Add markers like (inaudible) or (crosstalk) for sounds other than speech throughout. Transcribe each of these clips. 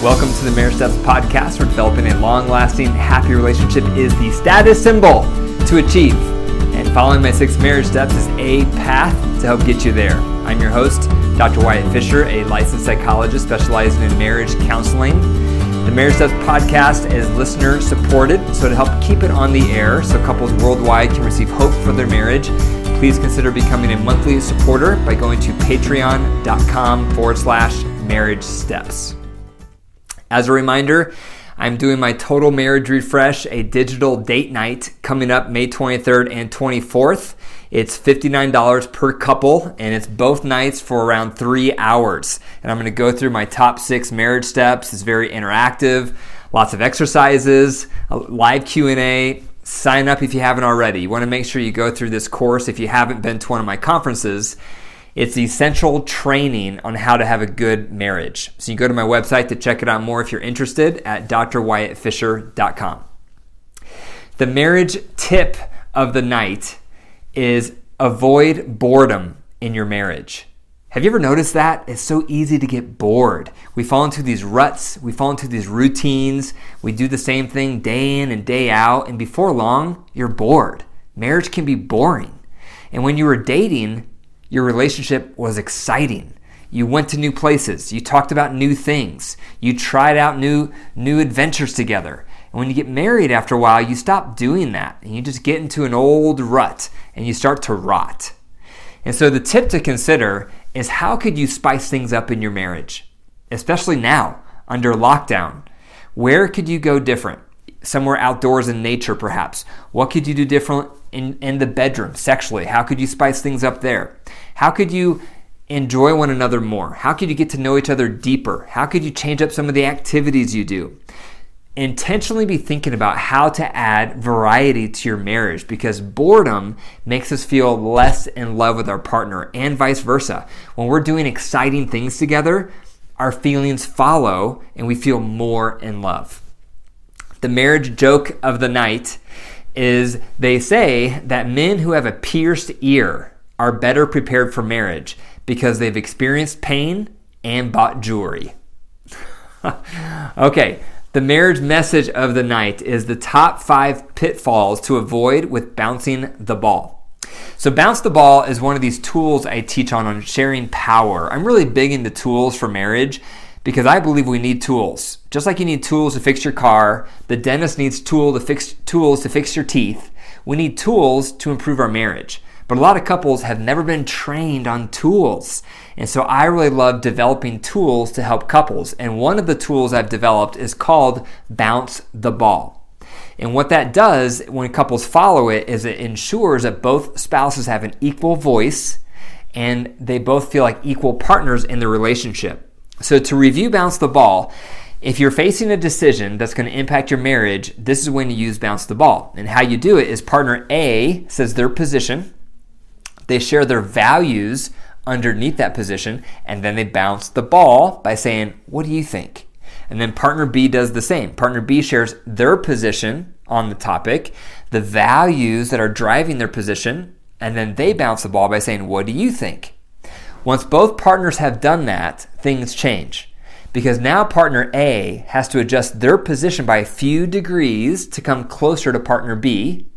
Welcome to the Marriage Steps podcast, where developing a long lasting, happy relationship is the status symbol to achieve. And following my six marriage steps is a path to help get you there. I'm your host, Dr. Wyatt Fisher, a licensed psychologist specializing in marriage counseling. The Marriage Steps podcast is listener supported, so to help keep it on the air so couples worldwide can receive hope for their marriage, please consider becoming a monthly supporter by going to patreon.com forward slash marriage steps. As a reminder, I'm doing my Total Marriage Refresh, a digital date night coming up May 23rd and 24th. It's $59 per couple, and it's both nights for around three hours. And I'm to go through my top six marriage steps. It's very interactive, lots of exercises, live Q&A. Sign up if you haven't already. You want to make sure you go through this course if you haven't been to one of my conferences. It's essential training on how to have a good marriage. So you go to my website to check it out more if you're interested at drwyattfisher.com. The marriage tip of the night is avoid boredom in your marriage. Have you ever noticed that? It's so easy to get bored. We fall into these ruts, we fall into these routines, we do the same thing day in and day out, and before long, you're bored. Marriage can be boring. And when you were dating, your relationship was exciting. You went to new places. You talked about new things. You tried out new new adventures together. And when you get married after a while, you stop doing that and you just get into an old rut and you start to rot. And so the tip to consider is how could you spice things up in your marriage? Especially now under lockdown. Where could you go different? Somewhere outdoors in nature perhaps. What could you do different in, in the bedroom sexually? How could you spice things up there? How could you enjoy one another more? How could you get to know each other deeper? How could you change up some of the activities you do? Intentionally be thinking about how to add variety to your marriage because boredom makes us feel less in love with our partner and vice versa. When we're doing exciting things together, our feelings follow and we feel more in love. The marriage joke of the night is they say that men who have a pierced ear are better prepared for marriage because they've experienced pain and bought jewelry. (laughs) okay, the marriage message of the night is the top five pitfalls to avoid with bouncing the ball. So, bounce the ball is one of these tools I teach on on sharing power. I'm really big into tools for marriage because I believe we need tools. Just like you need tools to fix your car, the dentist needs tool to fix, tools to fix your teeth. We need tools to improve our marriage. But a lot of couples have never been trained on tools. And so I really love developing tools to help couples. And one of the tools I've developed is called Bounce the Ball. And what that does when couples follow it is it ensures that both spouses have an equal voice and they both feel like equal partners in the relationship. So to review Bounce the Ball, if you're facing a decision that's going to impact your marriage, this is when you use bounce the ball. And how you do it is partner A says their position, they share their values underneath that position, and then they bounce the ball by saying, What do you think? And then partner B does the same. Partner B shares their position on the topic, the values that are driving their position, and then they bounce the ball by saying, What do you think? Once both partners have done that, things change. Because now partner A has to adjust their position by a few degrees to come closer to partner B,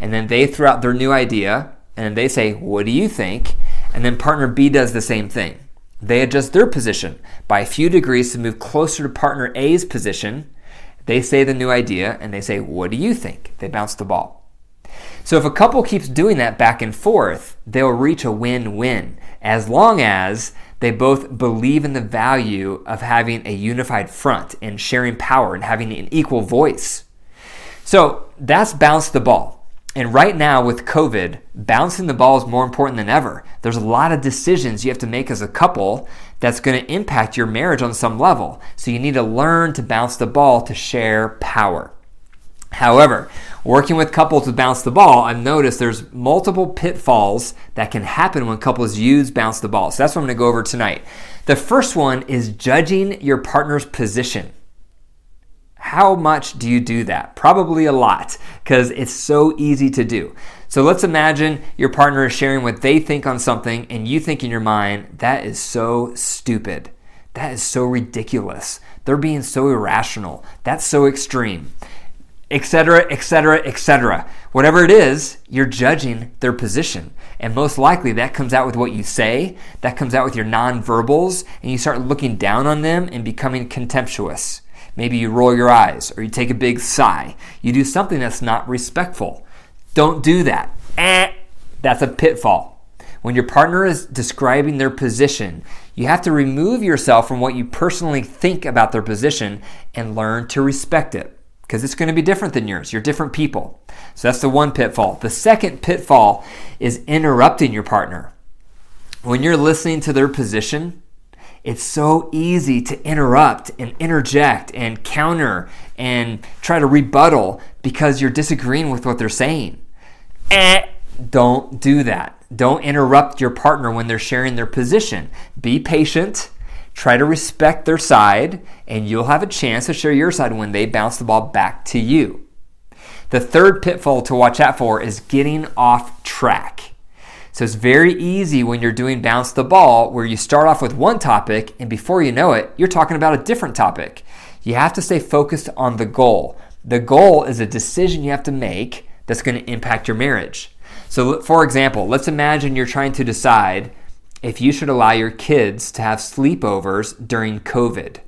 and then they throw out their new idea, and they say, What do you think? And then partner B does the same thing. They adjust their position by a few degrees to move closer to partner A's position. They say the new idea and they say, What do you think? They bounce the ball. So if a couple keeps doing that back and forth, they'll reach a win win as long as they both believe in the value of having a unified front and sharing power and having an equal voice. So that's bounce the ball. And right now with COVID, bouncing the ball is more important than ever. There's a lot of decisions you have to make as a couple that's going to impact your marriage on some level. So you need to learn to bounce the ball to share power. However, working with couples to bounce the ball, I've noticed there's multiple pitfalls that can happen when couples use bounce the ball. So that's what I'm going to go over tonight. The first one is judging your partner's position. How much do you do that? Probably a lot because it's so easy to do. So let's imagine your partner is sharing what they think on something and you think in your mind, that is so stupid. That is so ridiculous. They're being so irrational. That's so extreme. Etc., etc., etc. Whatever it is, you're judging their position. And most likely that comes out with what you say, that comes out with your nonverbals, and you start looking down on them and becoming contemptuous. Maybe you roll your eyes or you take a big sigh. You do something that's not respectful. Don't do that. Eh, that's a pitfall. When your partner is describing their position, you have to remove yourself from what you personally think about their position and learn to respect it because it's going to be different than yours. You're different people. So that's the one pitfall. The second pitfall is interrupting your partner. When you're listening to their position, it's so easy to interrupt and interject and counter and try to rebuttal because you're disagreeing with what they're saying. Eh, don't do that. Don't interrupt your partner when they're sharing their position. Be patient, try to respect their side, and you'll have a chance to share your side when they bounce the ball back to you. The third pitfall to watch out for is getting off track. So it's very easy when you're doing bounce the ball where you start off with one topic and before you know it, you're talking about a different topic. You have to stay focused on the goal. The goal is a decision you have to make that's going to impact your marriage. So, for example, let's imagine you're trying to decide if you should allow your kids to have sleepovers during COVID.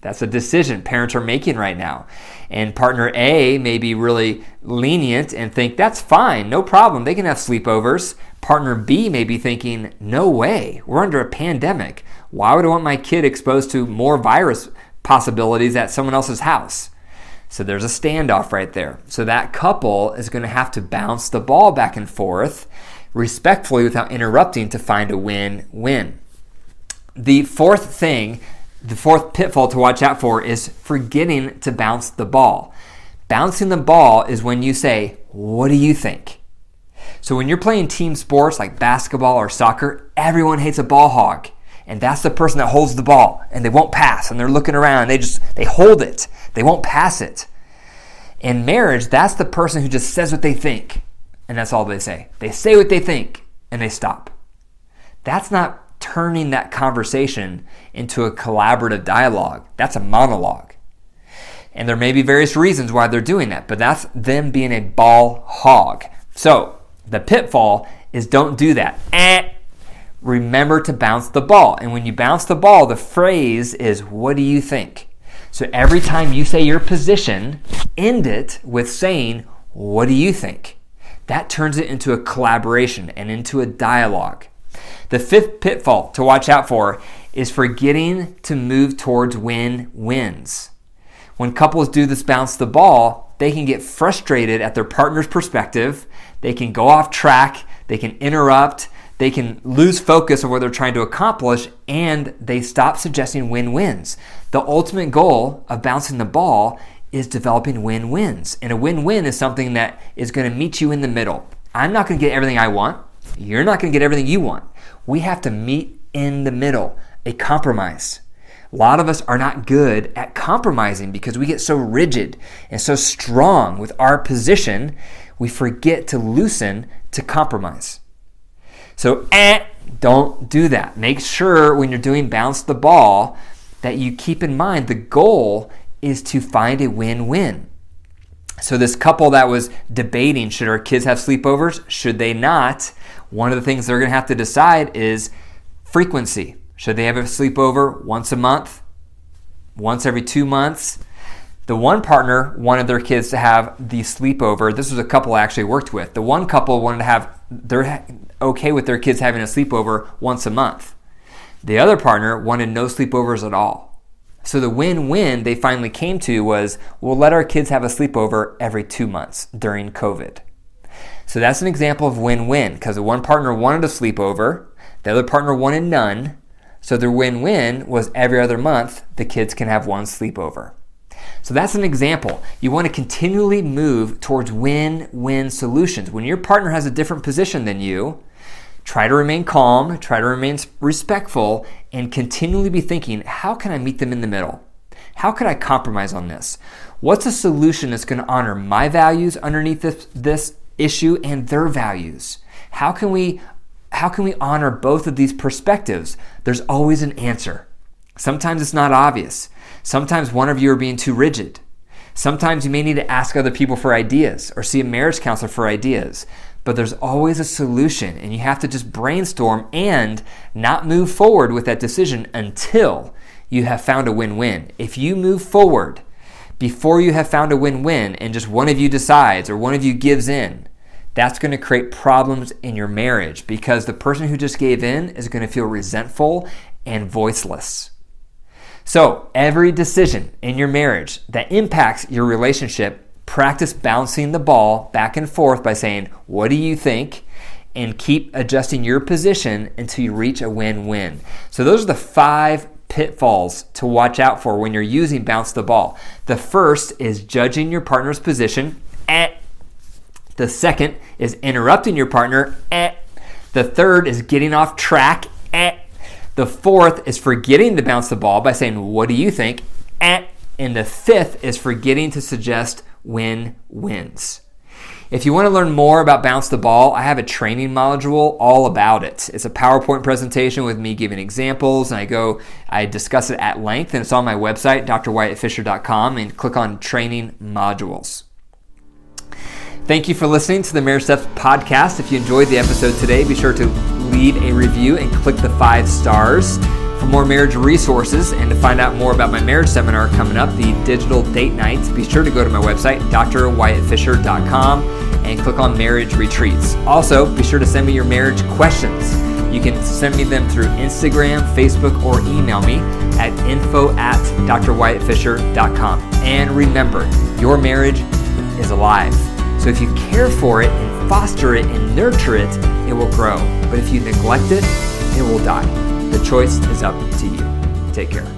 That's a decision parents are making right now. And partner A may be really lenient and think that's fine, no problem, they can have sleepovers. Partner B may be thinking, no way, we're under a pandemic. Why would I want my kid exposed to more virus possibilities at someone else's house? So there's a standoff right there. So that couple is going to have to bounce the ball back and forth respectfully without interrupting to find a win win. The fourth thing, the fourth pitfall to watch out for is forgetting to bounce the ball. Bouncing the ball is when you say, What do you think? So when you're playing team sports like basketball or soccer, everyone hates a ball hog. And that's the person that holds the ball and they won't pass and they're looking around. They just they hold it they won't pass it. In marriage, that's the person who just says what they think, and that's all they say. They say what they think, and they stop. That's not turning that conversation into a collaborative dialogue. That's a monologue. And there may be various reasons why they're doing that, but that's them being a ball hog. So the pitfall is don't do that. Eh. Remember to bounce the ball. And when you bounce the ball, the phrase is, What do you think? So every time you say your position, end it with saying, What do you think? That turns it into a collaboration and into a dialogue. The fifth pitfall to watch out for is forgetting to move towards win wins. When couples do this bounce the ball, they can get frustrated at their partner's perspective, they can go off track, they can interrupt, they can lose focus of what they're trying to accomplish and they stop suggesting win wins. The ultimate goal of bouncing the ball is developing win wins. And a win win is something that is going to meet you in the middle. I'm not going to get everything I want. You're not going to get everything you want. We have to meet in the middle, a compromise. A lot of us are not good at compromising because we get so rigid and so strong with our position, we forget to loosen to compromise. So, eh, don't do that. Make sure when you're doing bounce the ball that you keep in mind the goal is to find a win win. So, this couple that was debating should our kids have sleepovers? Should they not? One of the things they're going to have to decide is frequency. Should they have a sleepover once a month? Once every two months? The one partner wanted their kids to have the sleepover. This was a couple I actually worked with. The one couple wanted to have they're okay with their kids having a sleepover once a month. The other partner wanted no sleepovers at all. So the win-win they finally came to was we'll let our kids have a sleepover every 2 months during COVID. So that's an example of win-win because the one partner wanted a sleepover, the other partner wanted none. So their win-win was every other month the kids can have one sleepover. So that's an example. You want to continually move towards win win solutions. When your partner has a different position than you, try to remain calm, try to remain respectful, and continually be thinking, how can I meet them in the middle? How could I compromise on this? What's a solution that's going to honor my values underneath this, this issue and their values? How can we how can we honor both of these perspectives? There's always an answer. Sometimes it's not obvious. Sometimes one of you are being too rigid. Sometimes you may need to ask other people for ideas or see a marriage counselor for ideas. But there's always a solution, and you have to just brainstorm and not move forward with that decision until you have found a win win. If you move forward before you have found a win win and just one of you decides or one of you gives in, that's going to create problems in your marriage because the person who just gave in is going to feel resentful and voiceless. So, every decision in your marriage that impacts your relationship, practice bouncing the ball back and forth by saying, What do you think? and keep adjusting your position until you reach a win win. So, those are the five pitfalls to watch out for when you're using bounce the ball. The first is judging your partner's position. Eh. The second is interrupting your partner. Eh. The third is getting off track. Eh. The fourth is forgetting to bounce the ball by saying, What do you think? Eh. And the fifth is forgetting to suggest win wins. If you want to learn more about Bounce the Ball, I have a training module all about it. It's a PowerPoint presentation with me giving examples, and I go, I discuss it at length, and it's on my website, drwyattfisher.com, and click on training modules. Thank you for listening to the Marriage Steps podcast. If you enjoyed the episode today, be sure to leave a review and click the five stars. For more marriage resources and to find out more about my marriage seminar coming up, the digital date nights, be sure to go to my website, drwyattfisher.com, and click on marriage retreats. Also, be sure to send me your marriage questions. You can send me them through Instagram, Facebook, or email me at info at drwyattfisher.com. And remember, your marriage is alive. So if you care for it and foster it and nurture it, it will grow. But if you neglect it, it will die. The choice is up to you. Take care.